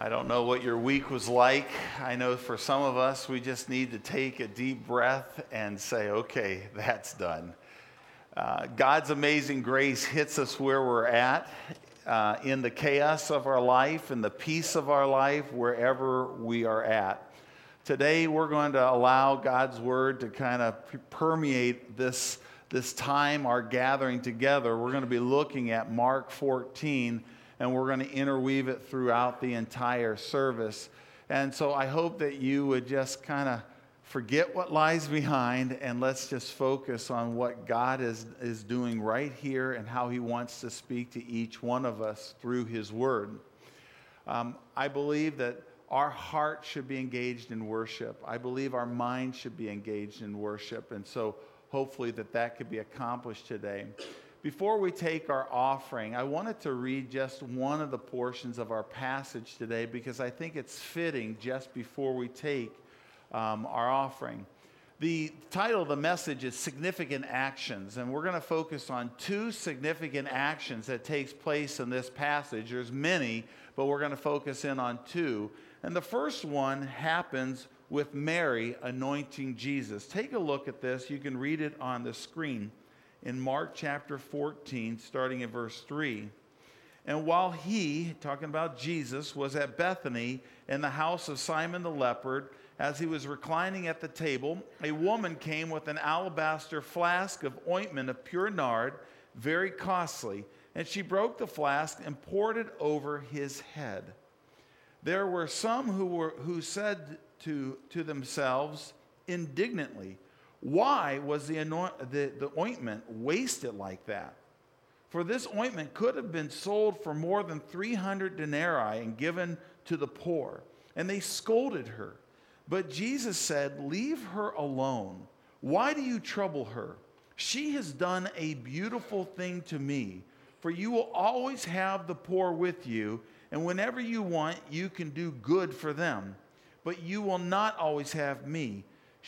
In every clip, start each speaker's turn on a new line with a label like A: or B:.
A: I don't know what your week was like. I know for some of us, we just need to take a deep breath and say, okay, that's done. Uh, God's amazing grace hits us where we're at uh, in the chaos of our life, in the peace of our life, wherever we are at. Today, we're going to allow God's word to kind of permeate this, this time, our gathering together. We're going to be looking at Mark 14 and we're going to interweave it throughout the entire service. And so I hope that you would just kind of forget what lies behind and let's just focus on what God is, is doing right here and how He wants to speak to each one of us through His Word. Um, I believe that our heart should be engaged in worship. I believe our mind should be engaged in worship. And so hopefully that that could be accomplished today. Before we take our offering, I wanted to read just one of the portions of our passage today because I think it's fitting just before we take um, our offering. The title of the message is Significant Actions, and we're going to focus on two significant actions that takes place in this passage. There's many, but we're going to focus in on two. And the first one happens with Mary anointing Jesus. Take a look at this. You can read it on the screen in Mark chapter 14, starting in verse 3. And while he, talking about Jesus, was at Bethany in the house of Simon the leper, as he was reclining at the table, a woman came with an alabaster flask of ointment of pure nard, very costly, and she broke the flask and poured it over his head. There were some who, were, who said to, to themselves indignantly, why was the, anoint, the, the ointment wasted like that? For this ointment could have been sold for more than 300 denarii and given to the poor. And they scolded her. But Jesus said, Leave her alone. Why do you trouble her? She has done a beautiful thing to me. For you will always have the poor with you, and whenever you want, you can do good for them. But you will not always have me.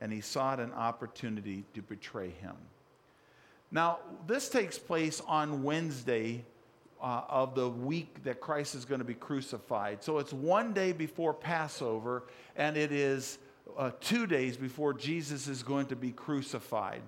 A: and he sought an opportunity to betray him. Now, this takes place on Wednesday uh, of the week that Christ is going to be crucified. So it's one day before Passover, and it is uh, two days before Jesus is going to be crucified.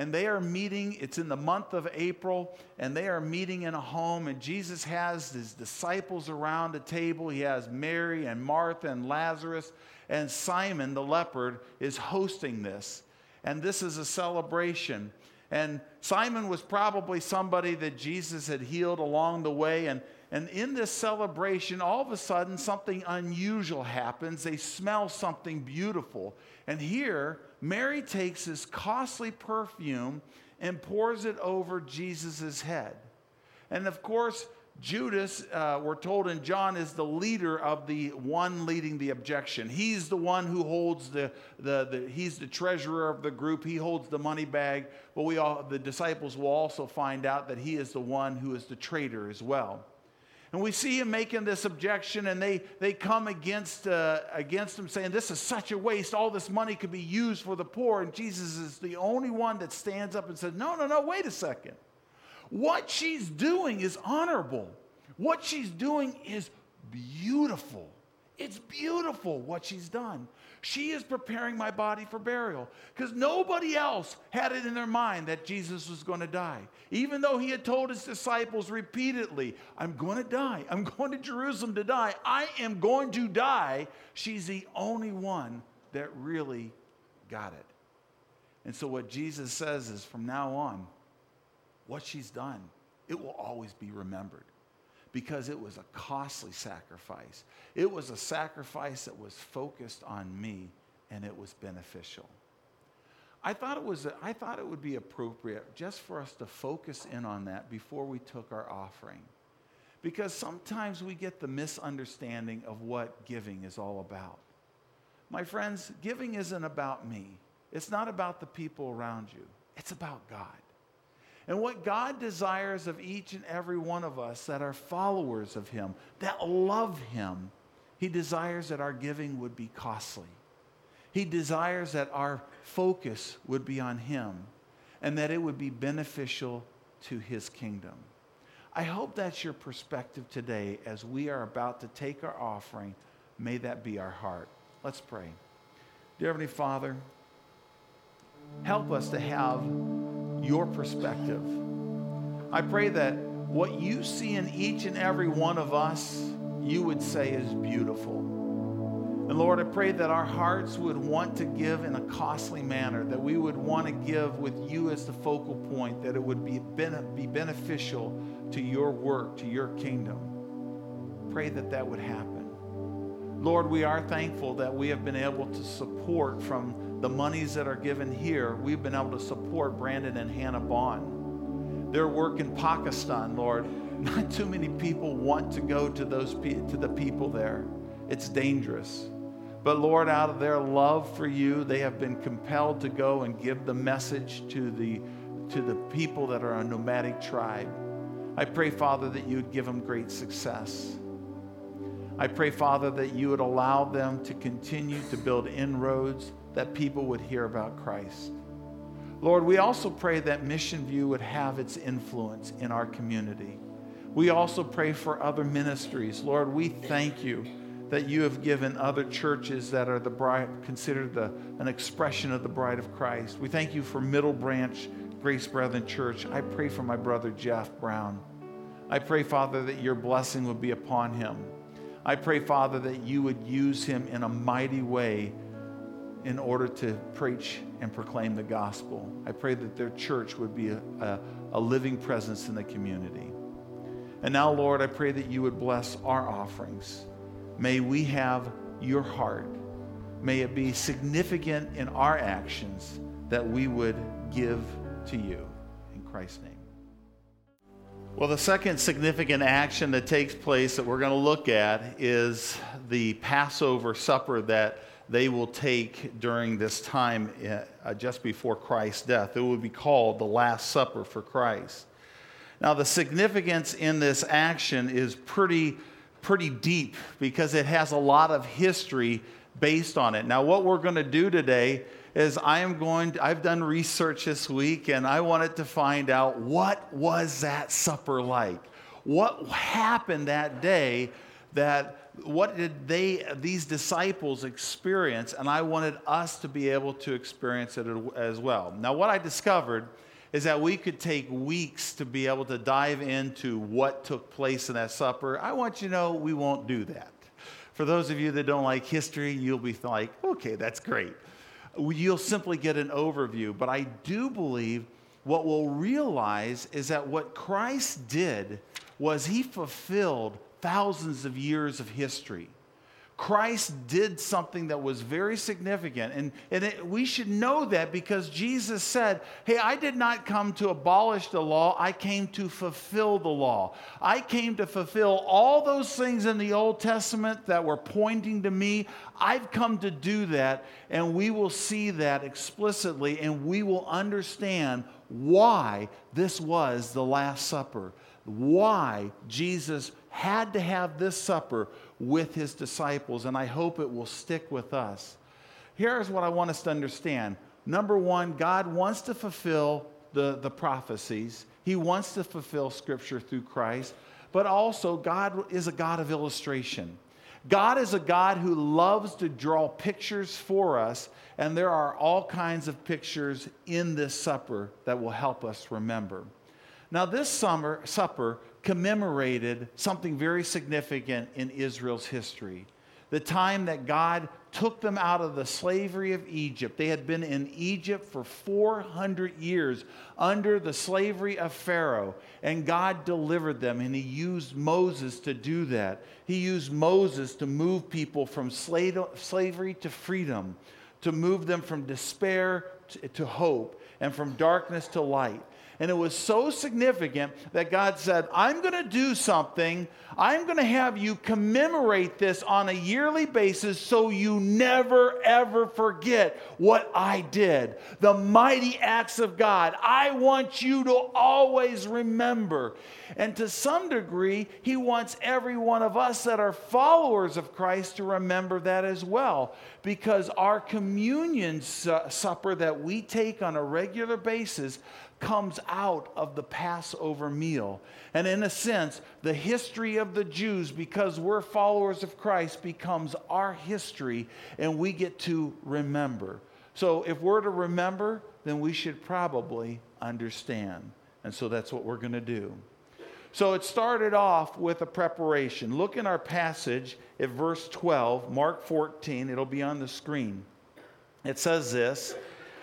A: And they are meeting, it's in the month of April, and they are meeting in a home, and Jesus has his disciples around a table. He has Mary and Martha and Lazarus, and Simon the leopard is hosting this. And this is a celebration. And Simon was probably somebody that Jesus had healed along the way. And, and in this celebration, all of a sudden, something unusual happens. They smell something beautiful. And here, Mary takes this costly perfume and pours it over Jesus' head. And of course, Judas, uh, we're told in John, is the leader of the one leading the objection. He's the one who holds the, the, the, he's the treasurer of the group. He holds the money bag. But we all, the disciples will also find out that he is the one who is the traitor as well. And we see him making this objection, and they, they come against, uh, against him, saying, This is such a waste. All this money could be used for the poor. And Jesus is the only one that stands up and says, No, no, no, wait a second. What she's doing is honorable. What she's doing is beautiful. It's beautiful what she's done. She is preparing my body for burial because nobody else had it in their mind that Jesus was going to die. Even though he had told his disciples repeatedly, I'm going to die. I'm going to Jerusalem to die. I am going to die. She's the only one that really got it. And so, what Jesus says is from now on, what she's done, it will always be remembered because it was a costly sacrifice. It was a sacrifice that was focused on me and it was beneficial. I thought it was I thought it would be appropriate just for us to focus in on that before we took our offering. Because sometimes we get the misunderstanding of what giving is all about. My friends, giving isn't about me. It's not about the people around you. It's about God. And what God desires of each and every one of us that are followers of Him, that love Him, He desires that our giving would be costly. He desires that our focus would be on Him and that it would be beneficial to His kingdom. I hope that's your perspective today as we are about to take our offering. May that be our heart. Let's pray. Dear Heavenly Father, help us to have your perspective. I pray that what you see in each and every one of us, you would say is beautiful. And Lord, I pray that our hearts would want to give in a costly manner, that we would want to give with you as the focal point, that it would be, be beneficial to your work, to your kingdom. Pray that that would happen. Lord, we are thankful that we have been able to support from the monies that are given here. We've been able to support Brandon and Hannah Bond. Their work in Pakistan, Lord, not too many people want to go to those to the people there. It's dangerous. But Lord, out of their love for you, they have been compelled to go and give the message to the to the people that are a nomadic tribe. I pray, Father, that you would give them great success. I pray, Father, that you would allow them to continue to build inroads that people would hear about Christ. Lord, we also pray that Mission View would have its influence in our community. We also pray for other ministries. Lord, we thank you that you have given other churches that are the bride, considered the, an expression of the bride of Christ. We thank you for Middle Branch Grace Brethren Church. I pray for my brother Jeff Brown. I pray, Father, that your blessing would be upon him. I pray, Father, that you would use him in a mighty way in order to preach and proclaim the gospel. I pray that their church would be a, a, a, living presence in the community. And now, Lord, I pray that you would bless our offerings. May we have your heart. May it be significant in our actions that we would give to you. In Christ's name. Well, the second significant action that takes place that we're going to look at is the Passover supper that they will take during this time uh, just before Christ's death. It would be called the Last Supper for Christ. Now, the significance in this action is pretty, pretty deep because it has a lot of history based on it. Now, what we're going to do today is I am going to, I've done research this week and I wanted to find out what was that supper like? What happened that day that what did they these disciples experience and I wanted us to be able to experience it as well. Now what I discovered is that we could take weeks to be able to dive into what took place in that supper. I want you to know we won't do that. For those of you that don't like history, you'll be like, okay, that's great you'll simply get an overview. But I do believe what we'll realize is that what Christ did was he fulfilled thousands of years of history. Christ did something that was very significant. And, and it, we should know that because Jesus said, Hey, I did not come to abolish the law, I came to fulfill the law. I came to fulfill all those things in the Old Testament that were pointing to me. I've come to do that, and we will see that explicitly, and we will understand why this was the Last Supper, why Jesus had to have this supper with his disciples, and I hope it will stick with us. Here's what I want us to understand. Number one, God wants to fulfill the, the prophecies, He wants to fulfill Scripture through Christ, but also God is a God of illustration. God is a God who loves to draw pictures for us, and there are all kinds of pictures in this supper that will help us remember. Now, this summer, supper commemorated something very significant in Israel's history the time that God took them out of the slavery of Egypt. They had been in Egypt for 400 years under the slavery of Pharaoh, and God delivered them, and He used Moses to do that. He used Moses to move people from slavery to freedom, to move them from despair to hope, and from darkness to light. And it was so significant that God said, I'm going to do something. I'm going to have you commemorate this on a yearly basis so you never, ever forget what I did. The mighty acts of God. I want you to always remember. And to some degree, He wants every one of us that are followers of Christ to remember that as well. Because our communion su- supper that we take on a regular basis comes out of the Passover meal. And in a sense, the history of the Jews, because we're followers of Christ, becomes our history, and we get to remember. So if we're to remember, then we should probably understand. And so that's what we're going to do. So it started off with a preparation. Look in our passage at verse 12, Mark 14. It'll be on the screen. It says this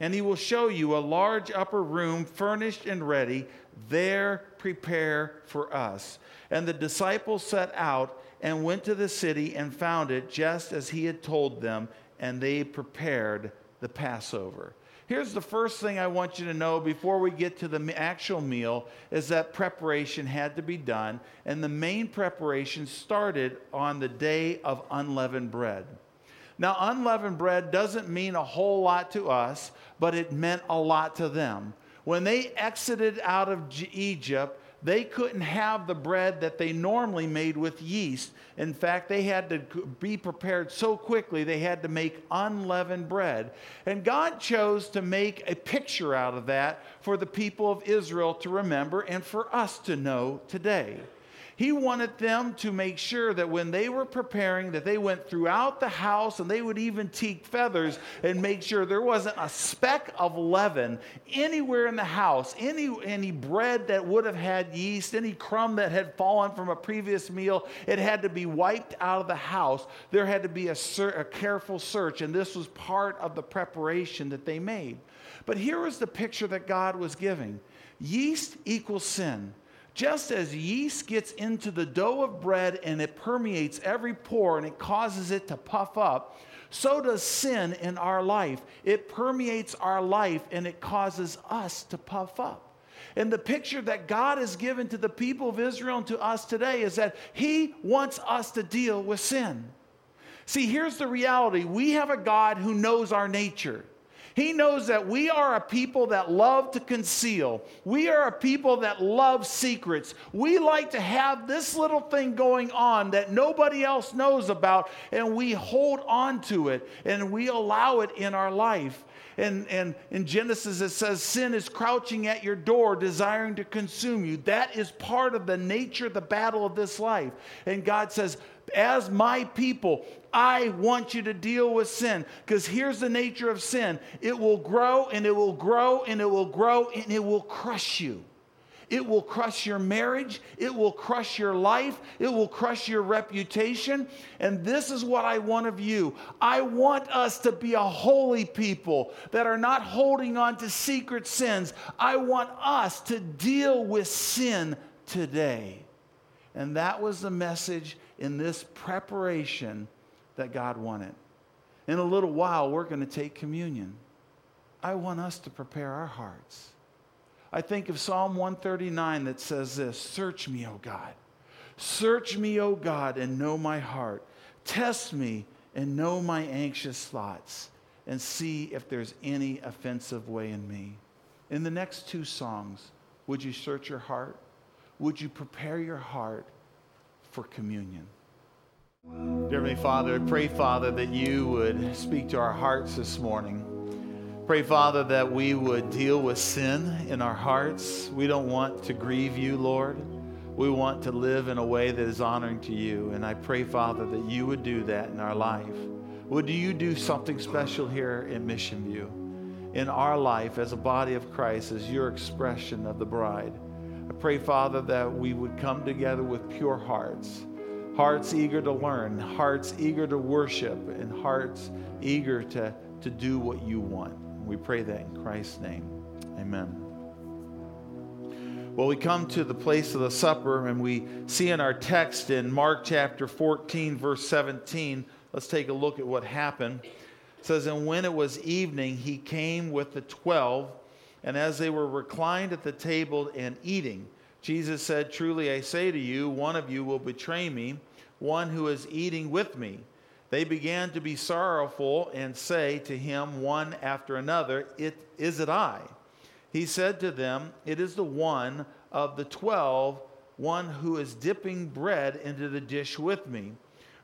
A: And he will show you a large upper room furnished and ready. There prepare for us. And the disciples set out and went to the city and found it just as he had told them, and they prepared the Passover. Here's the first thing I want you to know before we get to the actual meal is that preparation had to be done, and the main preparation started on the day of unleavened bread. Now, unleavened bread doesn't mean a whole lot to us, but it meant a lot to them. When they exited out of Egypt, they couldn't have the bread that they normally made with yeast. In fact, they had to be prepared so quickly, they had to make unleavened bread. And God chose to make a picture out of that for the people of Israel to remember and for us to know today. He wanted them to make sure that when they were preparing, that they went throughout the house and they would even take feathers and make sure there wasn't a speck of leaven anywhere in the house, any, any bread that would have had yeast, any crumb that had fallen from a previous meal, it had to be wiped out of the house. There had to be a, ser- a careful search, and this was part of the preparation that they made. But here was the picture that God was giving yeast equals sin. Just as yeast gets into the dough of bread and it permeates every pore and it causes it to puff up, so does sin in our life. It permeates our life and it causes us to puff up. And the picture that God has given to the people of Israel and to us today is that He wants us to deal with sin. See, here's the reality we have a God who knows our nature. He knows that we are a people that love to conceal. We are a people that love secrets. We like to have this little thing going on that nobody else knows about, and we hold on to it and we allow it in our life. And, and in Genesis, it says, Sin is crouching at your door, desiring to consume you. That is part of the nature, the battle of this life. And God says, as my people, I want you to deal with sin. Because here's the nature of sin it will grow and it will grow and it will grow and it will crush you. It will crush your marriage. It will crush your life. It will crush your reputation. And this is what I want of you. I want us to be a holy people that are not holding on to secret sins. I want us to deal with sin today. And that was the message in this preparation that God wanted. In a little while, we're going to take communion. I want us to prepare our hearts. I think of Psalm 139 that says this Search me, O God. Search me, O God, and know my heart. Test me and know my anxious thoughts, and see if there's any offensive way in me. In the next two songs, would you search your heart? Would you prepare your heart for communion? Dear Father, I pray, Father, that you would speak to our hearts this morning. Pray, Father, that we would deal with sin in our hearts. We don't want to grieve you, Lord. We want to live in a way that is honoring to you. And I pray, Father, that you would do that in our life. Would you do something special here in Mission View? in our life as a body of Christ as your expression of the bride. I pray, Father, that we would come together with pure hearts, hearts eager to learn, hearts eager to worship, and hearts eager to, to do what you want. We pray that in Christ's name. Amen. Well, we come to the place of the supper, and we see in our text in Mark chapter 14, verse 17. Let's take a look at what happened. It says, And when it was evening, he came with the twelve, and as they were reclined at the table and eating, Jesus said, Truly I say to you, one of you will betray me, one who is eating with me. They began to be sorrowful and say to him one after another, It is it I? He said to them, It is the one of the twelve, one who is dipping bread into the dish with me.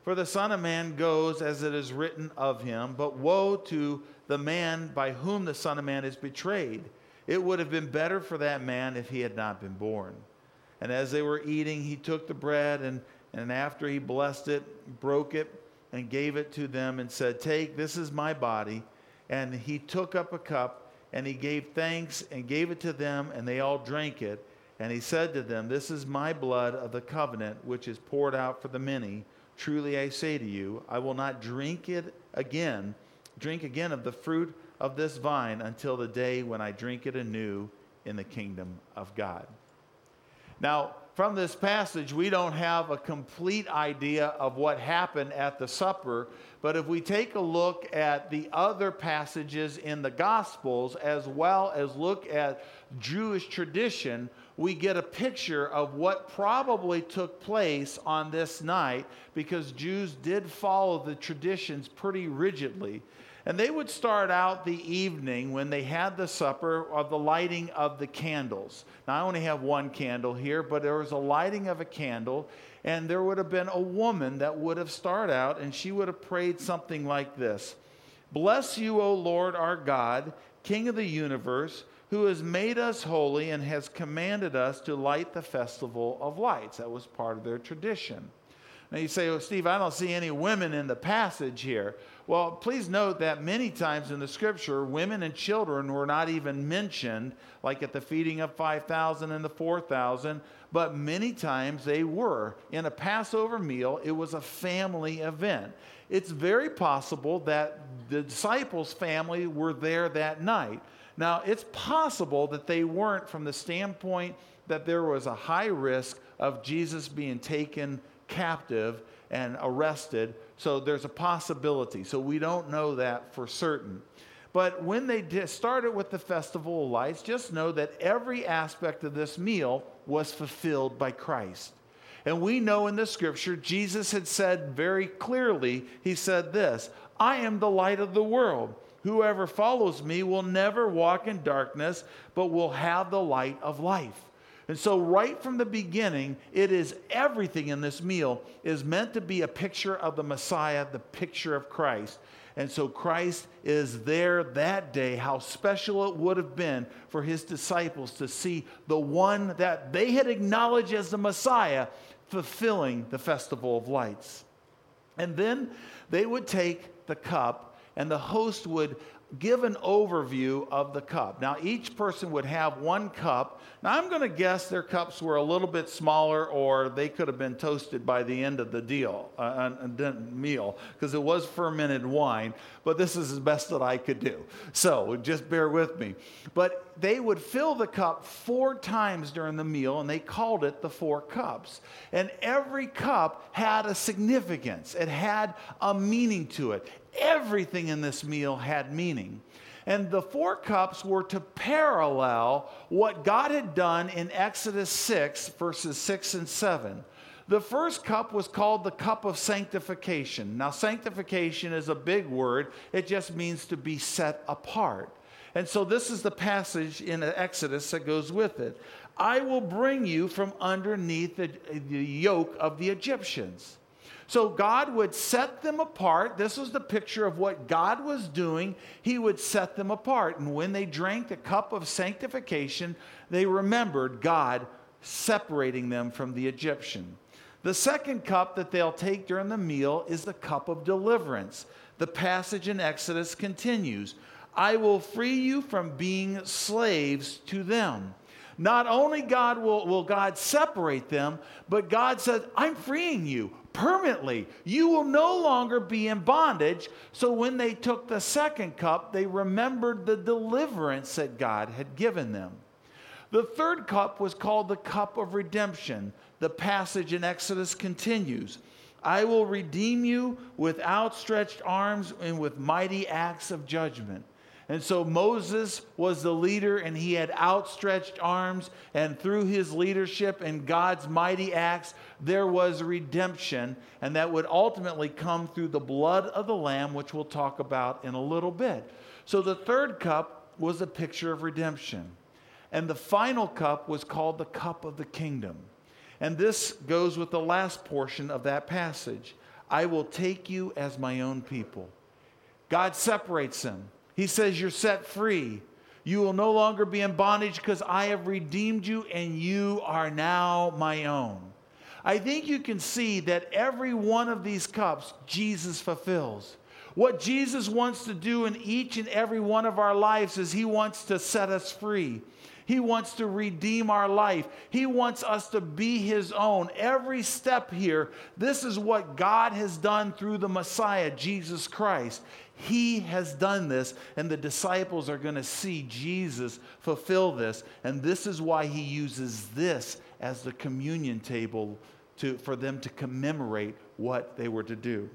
A: For the Son of Man goes as it is written of him, but woe to the man by whom the Son of Man is betrayed. It would have been better for that man if he had not been born. And as they were eating, he took the bread, and, and after he blessed it, broke it, and gave it to them, and said, Take, this is my body. And he took up a cup and he gave thanks and gave it to them, and they all drank it. And he said to them, This is my blood of the covenant, which is poured out for the many. Truly I say to you, I will not drink it again, drink again of the fruit of this vine until the day when I drink it anew in the kingdom of God. Now, from this passage, we don't have a complete idea of what happened at the supper, but if we take a look at the other passages in the Gospels, as well as look at Jewish tradition, we get a picture of what probably took place on this night because Jews did follow the traditions pretty rigidly. And they would start out the evening when they had the supper of the lighting of the candles. Now, I only have one candle here, but there was a lighting of a candle, and there would have been a woman that would have started out, and she would have prayed something like this Bless you, O Lord our God, King of the universe, who has made us holy and has commanded us to light the festival of lights. That was part of their tradition. Now you say, oh, Steve, I don't see any women in the passage here. Well, please note that many times in the scripture, women and children were not even mentioned, like at the feeding of 5,000 and the 4,000, but many times they were. In a Passover meal, it was a family event. It's very possible that the disciples' family were there that night. Now, it's possible that they weren't from the standpoint that there was a high risk of Jesus being taken captive and arrested. So there's a possibility. So we don't know that for certain. But when they started with the Festival of Lights, just know that every aspect of this meal was fulfilled by Christ. And we know in the scripture, Jesus had said very clearly, He said this I am the light of the world. Whoever follows me will never walk in darkness, but will have the light of life. And so, right from the beginning, it is everything in this meal is meant to be a picture of the Messiah, the picture of Christ. And so, Christ is there that day. How special it would have been for his disciples to see the one that they had acknowledged as the Messiah fulfilling the festival of lights. And then they would take the cup, and the host would give an overview of the cup. Now, each person would have one cup. Now, I'm going to guess their cups were a little bit smaller, or they could have been toasted by the end of the deal, uh, meal, because it was fermented wine. But this is the best that I could do. So just bear with me. But they would fill the cup four times during the meal, and they called it the four cups. And every cup had a significance, it had a meaning to it. Everything in this meal had meaning. And the four cups were to parallel what God had done in Exodus 6, verses 6 and 7. The first cup was called the cup of sanctification. Now, sanctification is a big word, it just means to be set apart. And so, this is the passage in Exodus that goes with it. I will bring you from underneath the, the yoke of the Egyptians. So God would set them apart. This was the picture of what God was doing. He would set them apart. And when they drank the cup of sanctification, they remembered God separating them from the Egyptian. The second cup that they'll take during the meal is the cup of deliverance. The passage in Exodus continues I will free you from being slaves to them. Not only God will, will God separate them, but God says, I'm freeing you permanently. You will no longer be in bondage. So when they took the second cup, they remembered the deliverance that God had given them. The third cup was called the cup of redemption. The passage in Exodus continues I will redeem you with outstretched arms and with mighty acts of judgment. And so Moses was the leader, and he had outstretched arms. And through his leadership and God's mighty acts, there was redemption. And that would ultimately come through the blood of the Lamb, which we'll talk about in a little bit. So the third cup was a picture of redemption. And the final cup was called the cup of the kingdom. And this goes with the last portion of that passage I will take you as my own people. God separates them. He says, You're set free. You will no longer be in bondage because I have redeemed you and you are now my own. I think you can see that every one of these cups Jesus fulfills. What Jesus wants to do in each and every one of our lives is he wants to set us free. He wants to redeem our life. He wants us to be His own. Every step here, this is what God has done through the Messiah, Jesus Christ. He has done this, and the disciples are going to see Jesus fulfill this. And this is why He uses this as the communion table to, for them to commemorate what they were to do.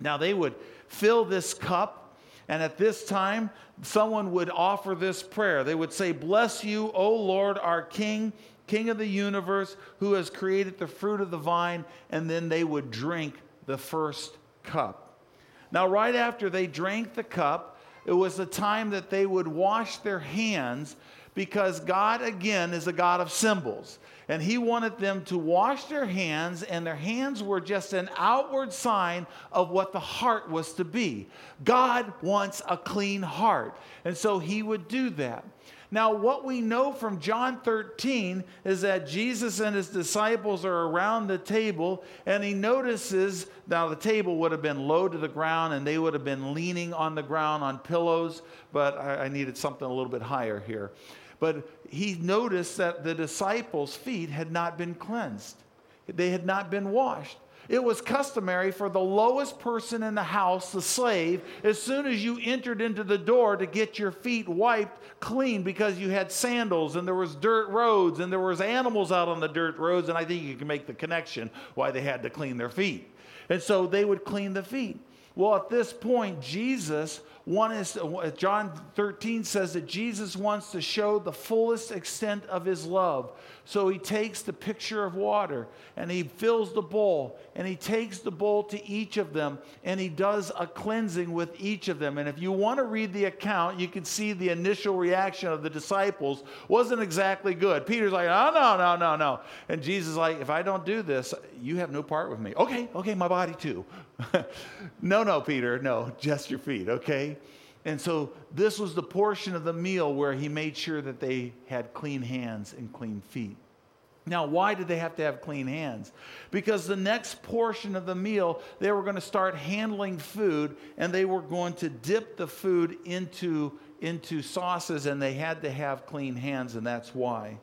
A: Now, they would fill this cup and at this time, someone would offer this prayer. They would say, Bless you, O Lord, our King, King of the universe, who has created the fruit of the vine. And then they would drink the first cup. Now, right after they drank the cup, it was a time that they would wash their hands because God, again, is a God of symbols. And He wanted them to wash their hands, and their hands were just an outward sign of what the heart was to be. God wants a clean heart. And so He would do that. Now, what we know from John 13 is that Jesus and his disciples are around the table, and he notices now the table would have been low to the ground, and they would have been leaning on the ground on pillows, but I, I needed something a little bit higher here. But he noticed that the disciples' feet had not been cleansed, they had not been washed. It was customary for the lowest person in the house, the slave, as soon as you entered into the door to get your feet wiped clean because you had sandals and there was dirt roads and there was animals out on the dirt roads and I think you can make the connection why they had to clean their feet. And so they would clean the feet. Well, at this point Jesus one is, John 13 says that Jesus wants to show the fullest extent of his love. So he takes the picture of water and he fills the bowl and he takes the bowl to each of them and he does a cleansing with each of them. And if you want to read the account, you can see the initial reaction of the disciples wasn't exactly good. Peter's like, oh, no, no, no, no. And Jesus is like, if I don't do this, you have no part with me. Okay, okay, my body too. no, no, Peter, no, just your feet, okay? And so this was the portion of the meal where he made sure that they had clean hands and clean feet. Now, why did they have to have clean hands? Because the next portion of the meal, they were going to start handling food and they were going to dip the food into, into sauces and they had to have clean hands, and that's why.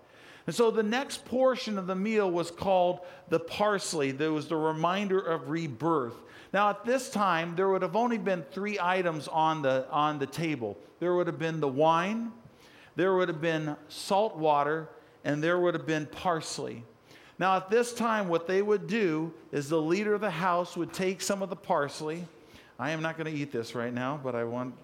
A: And so the next portion of the meal was called the parsley. That was the reminder of rebirth. Now, at this time, there would have only been three items on the, on the table there would have been the wine, there would have been salt water, and there would have been parsley. Now, at this time, what they would do is the leader of the house would take some of the parsley. I am not going to eat this right now, but I want,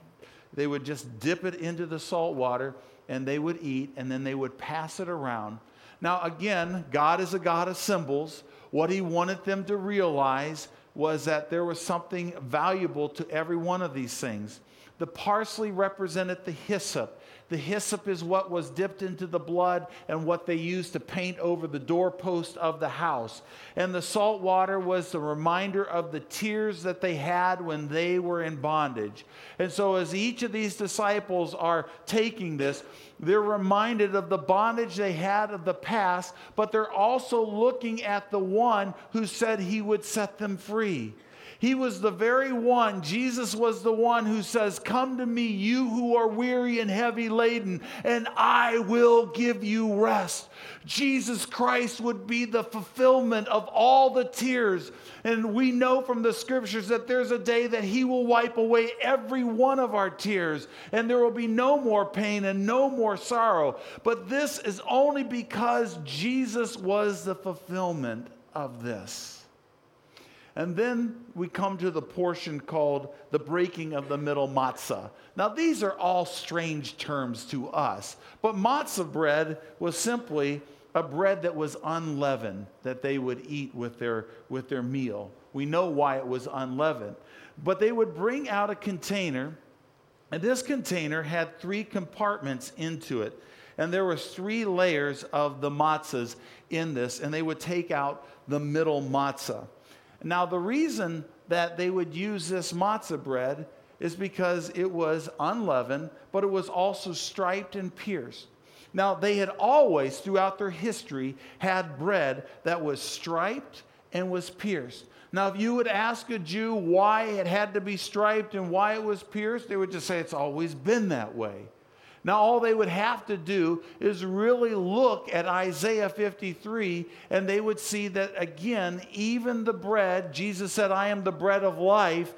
A: they would just dip it into the salt water and they would eat, and then they would pass it around. Now, again, God is a God of symbols. What he wanted them to realize was that there was something valuable to every one of these things. The parsley represented the hyssop. The hyssop is what was dipped into the blood and what they used to paint over the doorpost of the house. And the salt water was the reminder of the tears that they had when they were in bondage. And so, as each of these disciples are taking this, they're reminded of the bondage they had of the past, but they're also looking at the one who said he would set them free. He was the very one, Jesus was the one who says, Come to me, you who are weary and heavy laden, and I will give you rest. Jesus Christ would be the fulfillment of all the tears. And we know from the scriptures that there's a day that He will wipe away every one of our tears, and there will be no more pain and no more sorrow. But this is only because Jesus was the fulfillment of this. And then we come to the portion called the breaking of the middle matzah. Now, these are all strange terms to us, but matzah bread was simply a bread that was unleavened that they would eat with their, with their meal. We know why it was unleavened. But they would bring out a container, and this container had three compartments into it. And there was three layers of the matzahs in this, and they would take out the middle matzah. Now, the reason that they would use this matzah bread is because it was unleavened, but it was also striped and pierced. Now, they had always, throughout their history, had bread that was striped and was pierced. Now, if you would ask a Jew why it had to be striped and why it was pierced, they would just say it's always been that way. Now, all they would have to do is really look at Isaiah 53, and they would see that again, even the bread, Jesus said, I am the bread of life,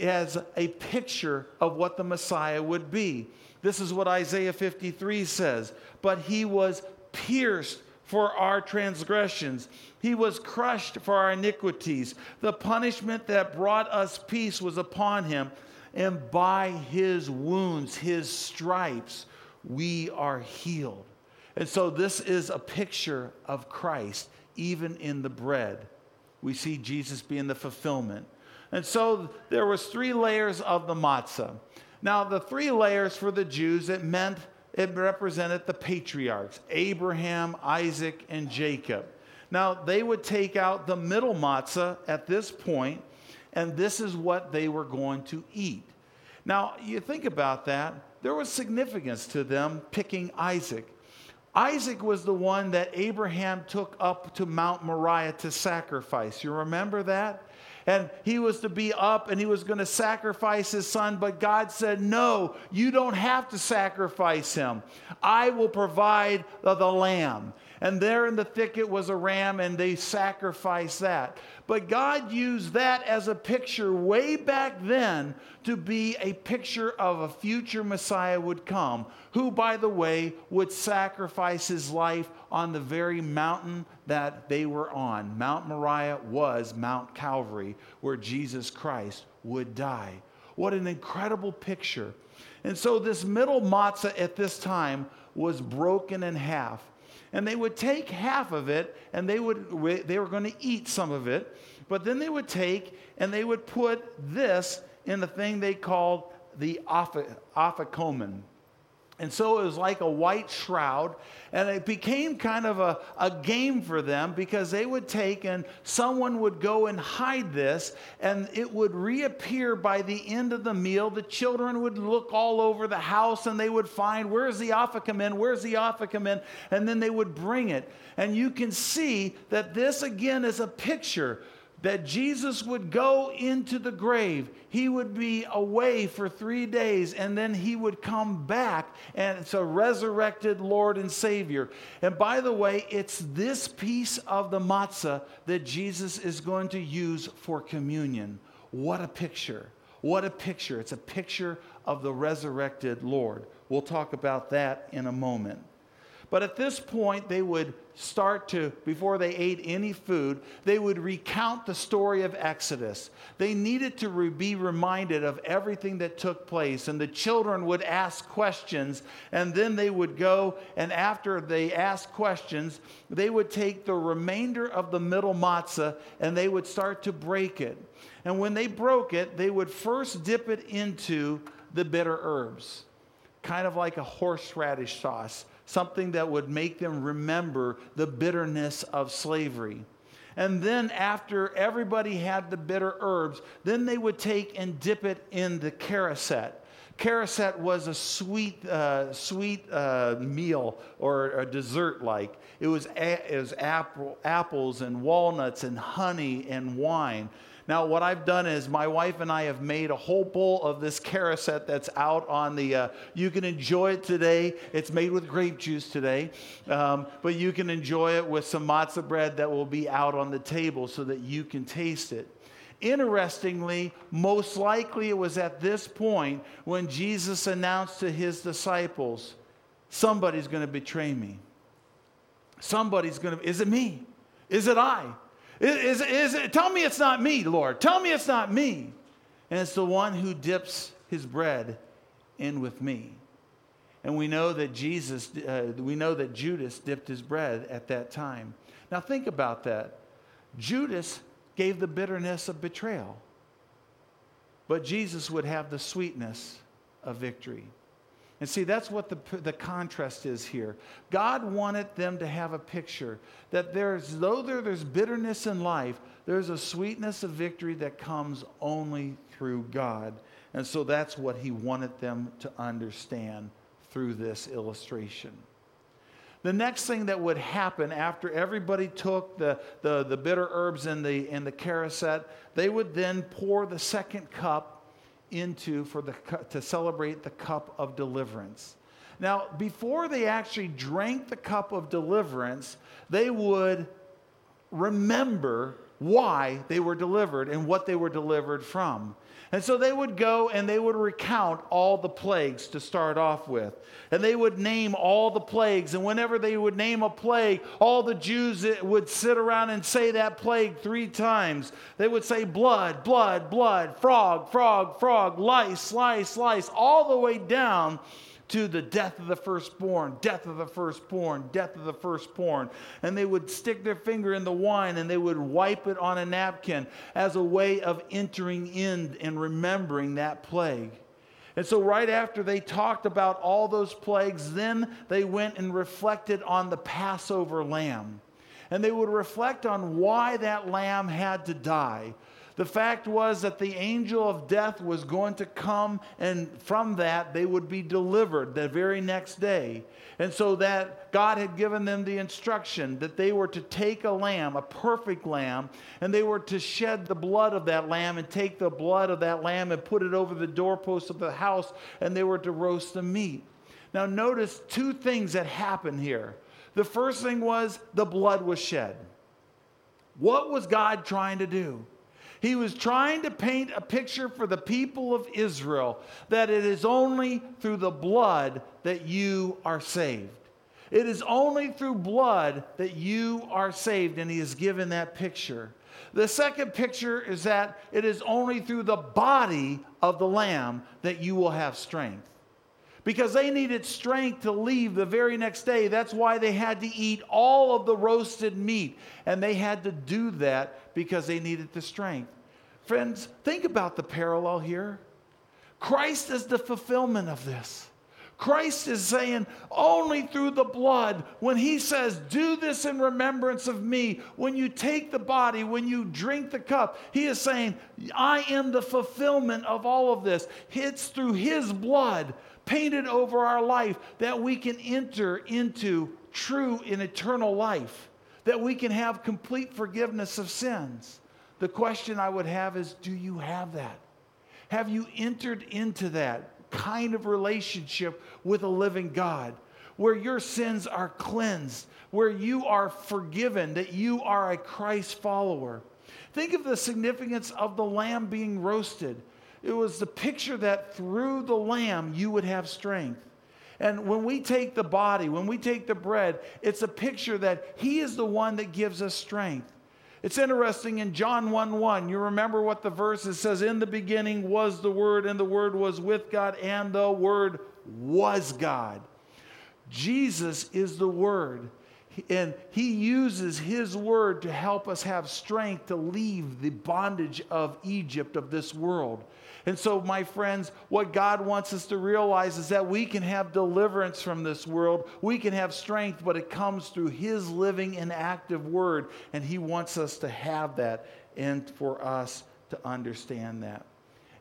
A: as a picture of what the Messiah would be. This is what Isaiah 53 says. But he was pierced for our transgressions. He was crushed for our iniquities. The punishment that brought us peace was upon him and by his wounds, his stripes, we are healed. And so this is a picture of Christ, even in the bread. We see Jesus being the fulfillment. And so there was three layers of the matzah. Now, the three layers for the Jews, it meant it represented the patriarchs Abraham, Isaac, and Jacob. Now, they would take out the middle matzah at this point, and this is what they were going to eat. Now, you think about that, there was significance to them picking Isaac. Isaac was the one that Abraham took up to Mount Moriah to sacrifice. You remember that? and he was to be up and he was going to sacrifice his son. But God said, No, you don't have to sacrifice him. I will provide the, the lamb. And there in the thicket was a ram, and they sacrificed that. But God used that as a picture way back then to be a picture of a future Messiah would come, who, by the way, would sacrifice his life on the very mountain that they were on. Mount Moriah was Mount Calvary, where Jesus Christ would die. What an incredible picture. And so, this middle matzah at this time was broken in half and they would take half of it and they would they were going to eat some of it. But then they would take and they would put this in the thing they called the afikomen and so it was like a white shroud. And it became kind of a, a game for them because they would take and someone would go and hide this, and it would reappear by the end of the meal. The children would look all over the house and they would find, where's the afikomen? Where's the afikomen? And then they would bring it. And you can see that this again is a picture that Jesus would go into the grave. He would be away for three days and then he would come back. And it's a resurrected Lord and Savior. And by the way, it's this piece of the matzah that Jesus is going to use for communion. What a picture! What a picture. It's a picture of the resurrected Lord. We'll talk about that in a moment. But at this point, they would start to, before they ate any food, they would recount the story of Exodus. They needed to re- be reminded of everything that took place. And the children would ask questions, and then they would go, and after they asked questions, they would take the remainder of the middle matzah and they would start to break it. And when they broke it, they would first dip it into the bitter herbs, kind of like a horseradish sauce something that would make them remember the bitterness of slavery. And then, after everybody had the bitter herbs, then they would take and dip it in the charoset. Charoset was a sweet, uh, sweet uh, meal or a dessert like. It was, a- it was apple, apples and walnuts and honey and wine. Now, what I've done is my wife and I have made a whole bowl of this charoset that's out on the. Uh, you can enjoy it today. It's made with grape juice today, um, but you can enjoy it with some matzah bread that will be out on the table so that you can taste it. Interestingly, most likely it was at this point when Jesus announced to his disciples, Somebody's going to betray me. Somebody's going to, is it me? Is it I? Is, is, it, tell me it's not me, Lord. Tell me it's not me. And it's the one who dips his bread in with me. And we know that Jesus, uh, we know that Judas dipped his bread at that time. Now think about that. Judas gave the bitterness of betrayal, but Jesus would have the sweetness of victory. And see, that's what the, the contrast is here. God wanted them to have a picture that there's, though there, there's bitterness in life, there's a sweetness of victory that comes only through God. And so that's what he wanted them to understand through this illustration. The next thing that would happen after everybody took the, the, the bitter herbs in the, in the charoset, they would then pour the second cup into for the to celebrate the cup of deliverance. Now, before they actually drank the cup of deliverance, they would remember why they were delivered and what they were delivered from. And so they would go and they would recount all the plagues to start off with. And they would name all the plagues. And whenever they would name a plague, all the Jews would sit around and say that plague three times. They would say blood, blood, blood, frog, frog, frog, lice, lice, lice, all the way down to the death of the firstborn, death of the firstborn, death of the firstborn. And they would stick their finger in the wine and they would wipe it on a napkin as a way of entering in and remembering that plague. And so, right after they talked about all those plagues, then they went and reflected on the Passover lamb. And they would reflect on why that lamb had to die the fact was that the angel of death was going to come, and from that, they would be delivered the very next day. And so that God had given them the instruction that they were to take a lamb, a perfect lamb, and they were to shed the blood of that lamb and take the blood of that lamb and put it over the doorpost of the house, and they were to roast the meat. Now, notice two things that happen here. The first thing was the blood was shed. What was God trying to do? He was trying to paint a picture for the people of Israel that it is only through the blood that you are saved. It is only through blood that you are saved, and he has given that picture. The second picture is that it is only through the body of the Lamb that you will have strength. Because they needed strength to leave the very next day. That's why they had to eat all of the roasted meat. And they had to do that because they needed the strength. Friends, think about the parallel here. Christ is the fulfillment of this. Christ is saying, only through the blood, when he says, Do this in remembrance of me, when you take the body, when you drink the cup, he is saying, I am the fulfillment of all of this. It's through his blood painted over our life that we can enter into true and eternal life that we can have complete forgiveness of sins. The question I would have is do you have that? Have you entered into that kind of relationship with a living God where your sins are cleansed, where you are forgiven, that you are a Christ follower? Think of the significance of the lamb being roasted. It was the picture that through the lamb you would have strength. And when we take the body, when we take the bread, it's a picture that He is the one that gives us strength. It's interesting in John 1 1, you remember what the verse says, In the beginning was the Word, and the Word was with God, and the Word was God. Jesus is the Word. And he uses his word to help us have strength to leave the bondage of Egypt, of this world. And so, my friends, what God wants us to realize is that we can have deliverance from this world. We can have strength, but it comes through His living and active word. And He wants us to have that and for us to understand that.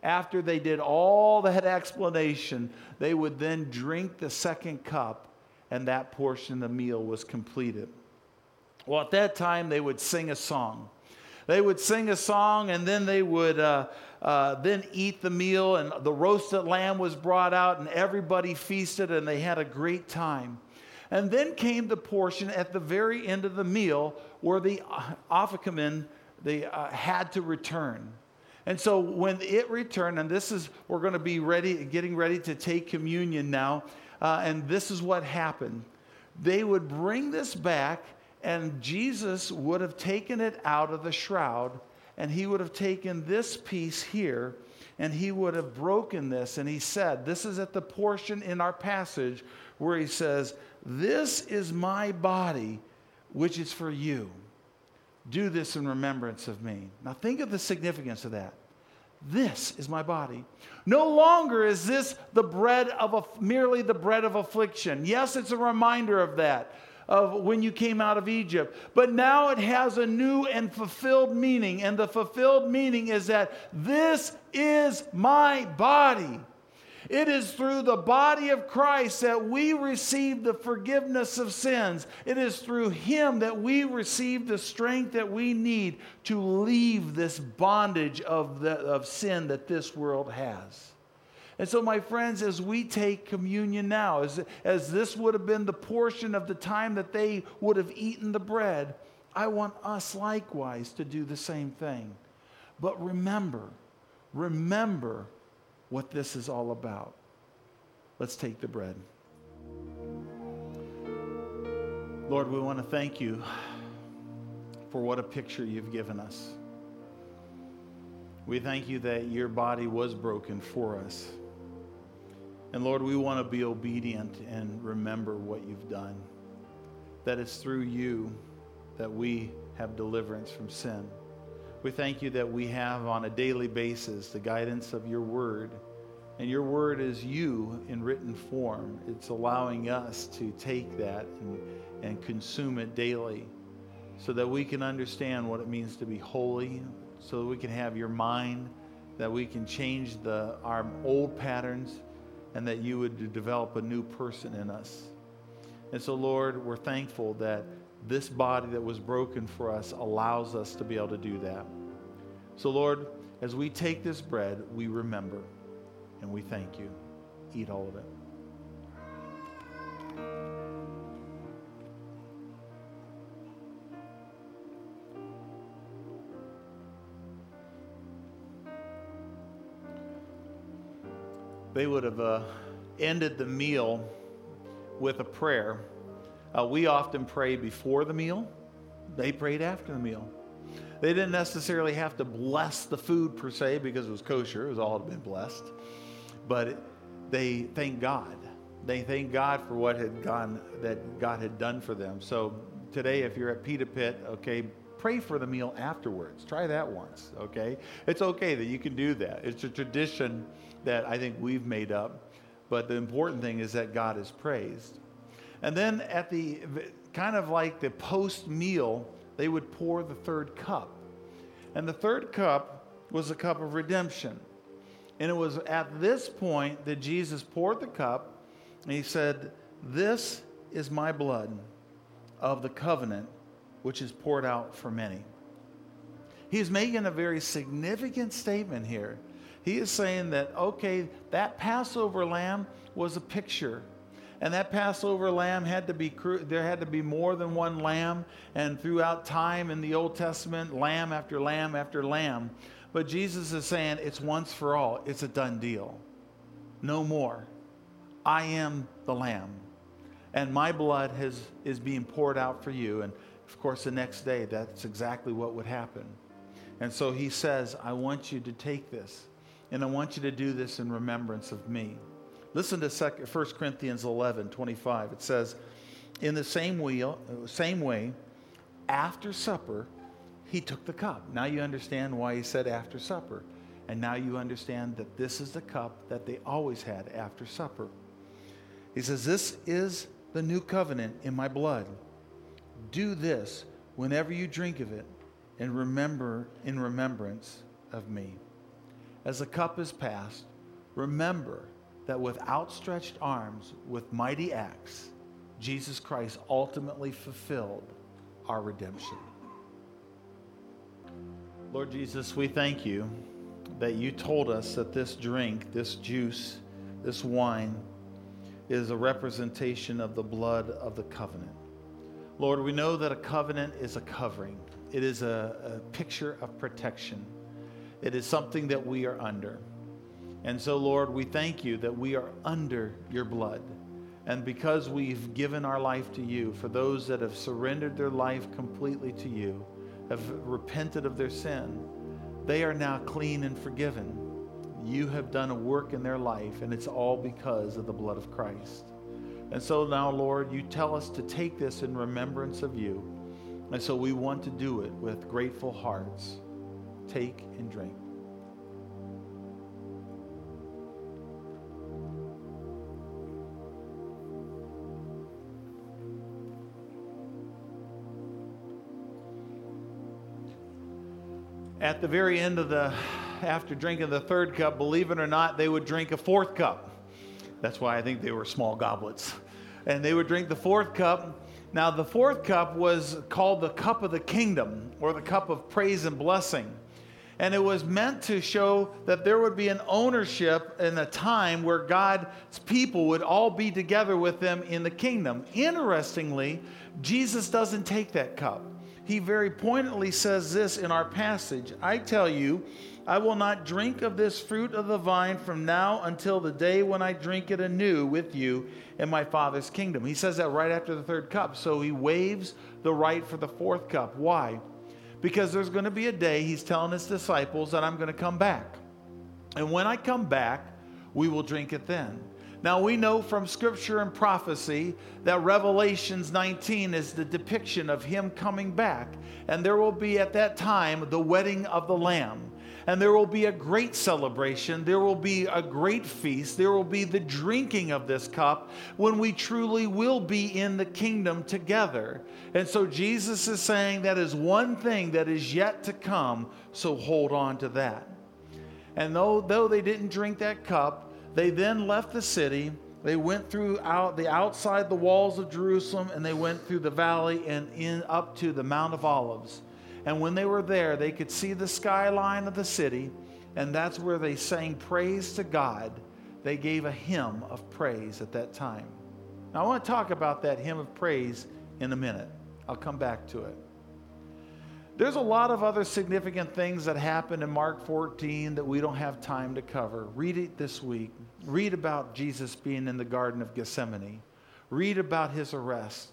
A: After they did all that explanation, they would then drink the second cup, and that portion of the meal was completed. Well, at that time, they would sing a song. They would sing a song and then they would uh, uh, then eat the meal, and the roasted lamb was brought out, and everybody feasted and they had a great time. And then came the portion at the very end of the meal where the Afikomen, they uh, had to return. And so when it returned, and this is, we're going to be ready, getting ready to take communion now, uh, and this is what happened. They would bring this back, and Jesus would have taken it out of the shroud, and he would have taken this piece here, and he would have broken this. And he said, This is at the portion in our passage where he says, This is my body, which is for you. Do this in remembrance of me. Now, think of the significance of that. This is my body. No longer is this the bread of a, merely the bread of affliction. Yes, it's a reminder of that, of when you came out of Egypt. But now it has a new and fulfilled meaning. And the fulfilled meaning is that this is my body it is through the body of Christ that we receive the forgiveness of sins. It is through Him that we receive the strength that we need to leave this bondage of, the, of sin that this world has. And so, my friends, as we take communion now, as, as this would have been the portion of the time that they would have eaten the bread, I want us likewise to do the same thing. But remember, remember what this is all about. Let's take the bread. Lord, we want to thank you for what a picture you've given us. We thank you that your body was broken for us. And Lord, we want to be obedient and remember what you've done. That it's through you that we have deliverance from sin. We thank you that we have on a daily basis the guidance of your word. And your word is you in written form. It's allowing us to take that and, and consume it daily so that we can understand what it means to be holy, so that we can have your mind, that we can change the, our old patterns, and that you would develop a new person in us. And so, Lord, we're thankful that this body that was broken for us allows us to be able to do that. So, Lord, as we take this bread, we remember and we thank you. Eat all of it. They would have uh, ended the meal with a prayer. Uh, we often pray before the meal, they prayed after the meal. They didn't necessarily have to bless the food per se because it was kosher, it was all had been blessed. But they thank God. They thank God for what had gone that God had done for them. So today, if you're at Pita Pit, okay, pray for the meal afterwards. Try that once, okay? It's okay that you can do that. It's a tradition that I think we've made up. But the important thing is that God is praised. And then at the kind of like the post meal, they would pour the third cup. And the third cup was a cup of redemption. And it was at this point that Jesus poured the cup and he said, This is my blood of the covenant, which is poured out for many. He's making a very significant statement here. He is saying that, okay, that Passover lamb was a picture and that Passover lamb had to be, there had to be more than one lamb. And throughout time in the Old Testament, lamb after lamb after lamb. But Jesus is saying it's once for all, it's a done deal. No more. I am the lamb. And my blood has, is being poured out for you. And of course, the next day, that's exactly what would happen. And so he says, I want you to take this, and I want you to do this in remembrance of me. Listen to 1 Corinthians 11 25. It says, In the same way, same way, after supper, he took the cup. Now you understand why he said after supper. And now you understand that this is the cup that they always had after supper. He says, This is the new covenant in my blood. Do this whenever you drink of it and remember in remembrance of me. As the cup is passed, remember that with outstretched arms, with mighty acts, Jesus Christ ultimately fulfilled our redemption. Lord Jesus, we thank you that you told us that this drink, this juice, this wine is a representation of the blood of the covenant. Lord, we know that a covenant is a covering, it is a, a picture of protection, it is something that we are under. And so, Lord, we thank you that we are under your blood. And because we've given our life to you, for those that have surrendered their life completely to you, have repented of their sin, they are now clean and forgiven. You have done a work in their life, and it's all because of the blood of Christ. And so now, Lord, you tell us to take this in remembrance of you. And so we want to do it with grateful hearts. Take and drink. at the very end of the, after drinking the third cup, believe it or not, they would drink a fourth cup. That's why I think they were small goblets. And they would drink the fourth cup. Now, the fourth cup was called the cup of the kingdom or the cup of praise and blessing. And it was meant to show that there would be an ownership in a time where God's people would all be together with them in the kingdom. Interestingly, Jesus doesn't take that cup he very pointedly says this in our passage I tell you, I will not drink of this fruit of the vine from now until the day when I drink it anew with you in my Father's kingdom. He says that right after the third cup. So he waives the right for the fourth cup. Why? Because there's going to be a day, he's telling his disciples, that I'm going to come back. And when I come back, we will drink it then. Now we know from scripture and prophecy that Revelations 19 is the depiction of him coming back. And there will be at that time the wedding of the Lamb. And there will be a great celebration. There will be a great feast. There will be the drinking of this cup when we truly will be in the kingdom together. And so Jesus is saying that is one thing that is yet to come. So hold on to that. And though, though they didn't drink that cup, they then left the city. They went through out the outside the walls of Jerusalem and they went through the valley and in up to the Mount of Olives. And when they were there, they could see the skyline of the city, and that's where they sang praise to God. They gave a hymn of praise at that time. Now, I want to talk about that hymn of praise in a minute. I'll come back to it. There's a lot of other significant things that happen in Mark 14 that we don't have time to cover. Read it this week. Read about Jesus being in the Garden of Gethsemane. Read about his arrest.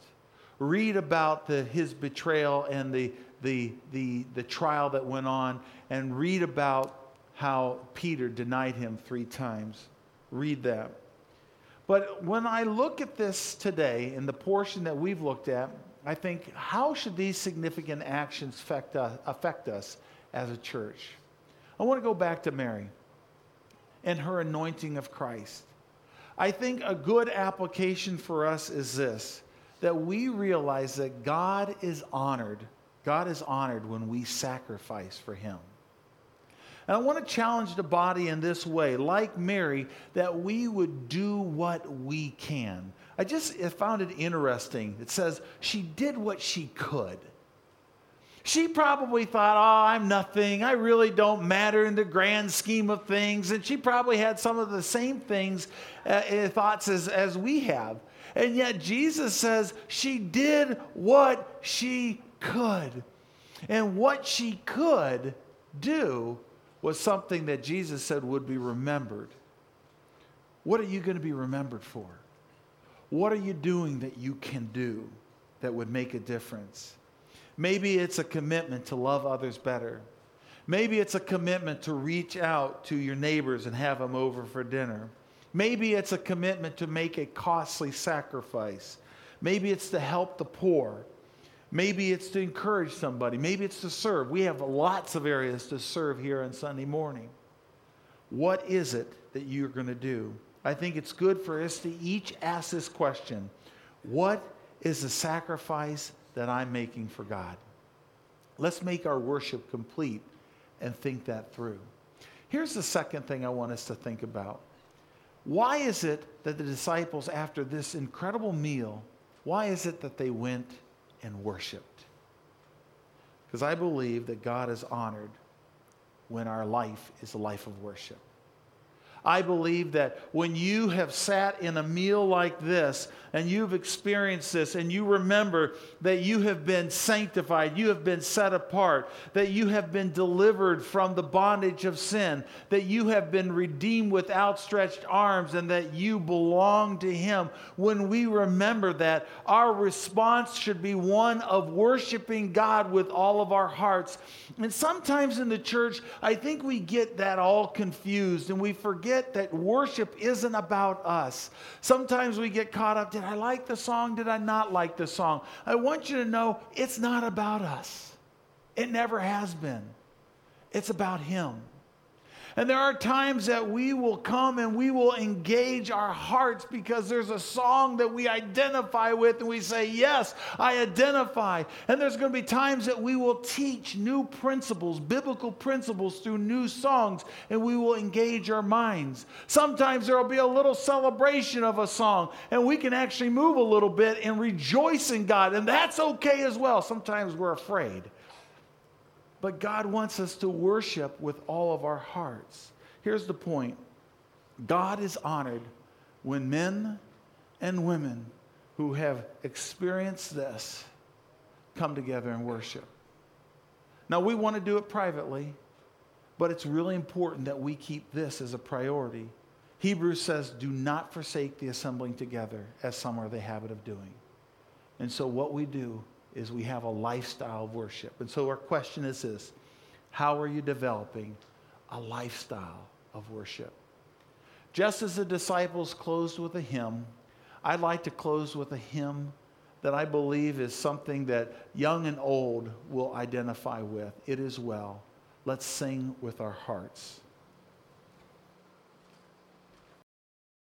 A: Read about the, his betrayal and the, the, the, the trial that went on. And read about how Peter denied him three times. Read that. But when I look at this today, in the portion that we've looked at, I think, how should these significant actions affect us, affect us as a church? I want to go back to Mary and her anointing of Christ. I think a good application for us is this that we realize that God is honored. God is honored when we sacrifice for Him. And I want to challenge the body in this way, like Mary, that we would do what we can. I just found it interesting. It says she did what she could. She probably thought, oh, I'm nothing. I really don't matter in the grand scheme of things. And she probably had some of the same things, uh, thoughts as, as we have. And yet Jesus says she did what she could. And what she could do was something that Jesus said would be remembered. What are you going to be remembered for? What are you doing that you can do that would make a difference? Maybe it's a commitment to love others better. Maybe it's a commitment to reach out to your neighbors and have them over for dinner. Maybe it's a commitment to make a costly sacrifice. Maybe it's to help the poor. Maybe it's to encourage somebody. Maybe it's to serve. We have lots of areas to serve here on Sunday morning. What is it that you're going to do? I think it's good for us to each ask this question What is the sacrifice that I'm making for God? Let's make our worship complete and think that through. Here's the second thing I want us to think about. Why is it that the disciples, after this incredible meal, why is it that they went and worshiped. Because I believe that God is honored when our life is a life of worship. I believe that when you have sat in a meal like this and you've experienced this and you remember that you have been sanctified, you have been set apart, that you have been delivered from the bondage of sin, that you have been redeemed with outstretched arms, and that you belong to Him, when we remember that, our response should be one of worshiping God with all of our hearts. And sometimes in the church, I think we get that all confused and we forget forget that worship isn't about us. Sometimes we get caught up did I like the song? Did I not like the song? I want you to know it's not about us, it never has been. It's about Him. And there are times that we will come and we will engage our hearts because there's a song that we identify with and we say, Yes, I identify. And there's going to be times that we will teach new principles, biblical principles through new songs, and we will engage our minds. Sometimes there will be a little celebration of a song, and we can actually move a little bit and rejoice in God. And that's okay as well. Sometimes we're afraid. But God wants us to worship with all of our hearts. Here's the point God is honored when men and women who have experienced this come together and worship. Now, we want to do it privately, but it's really important that we keep this as a priority. Hebrews says, Do not forsake the assembling together, as some are the habit of doing. And so, what we do is we have a lifestyle of worship. And so our question is this How are you developing a lifestyle of worship? Just as the disciples closed with a hymn, I'd like to close with a hymn that I believe is something that young and old will identify with. It is well. Let's sing with our hearts.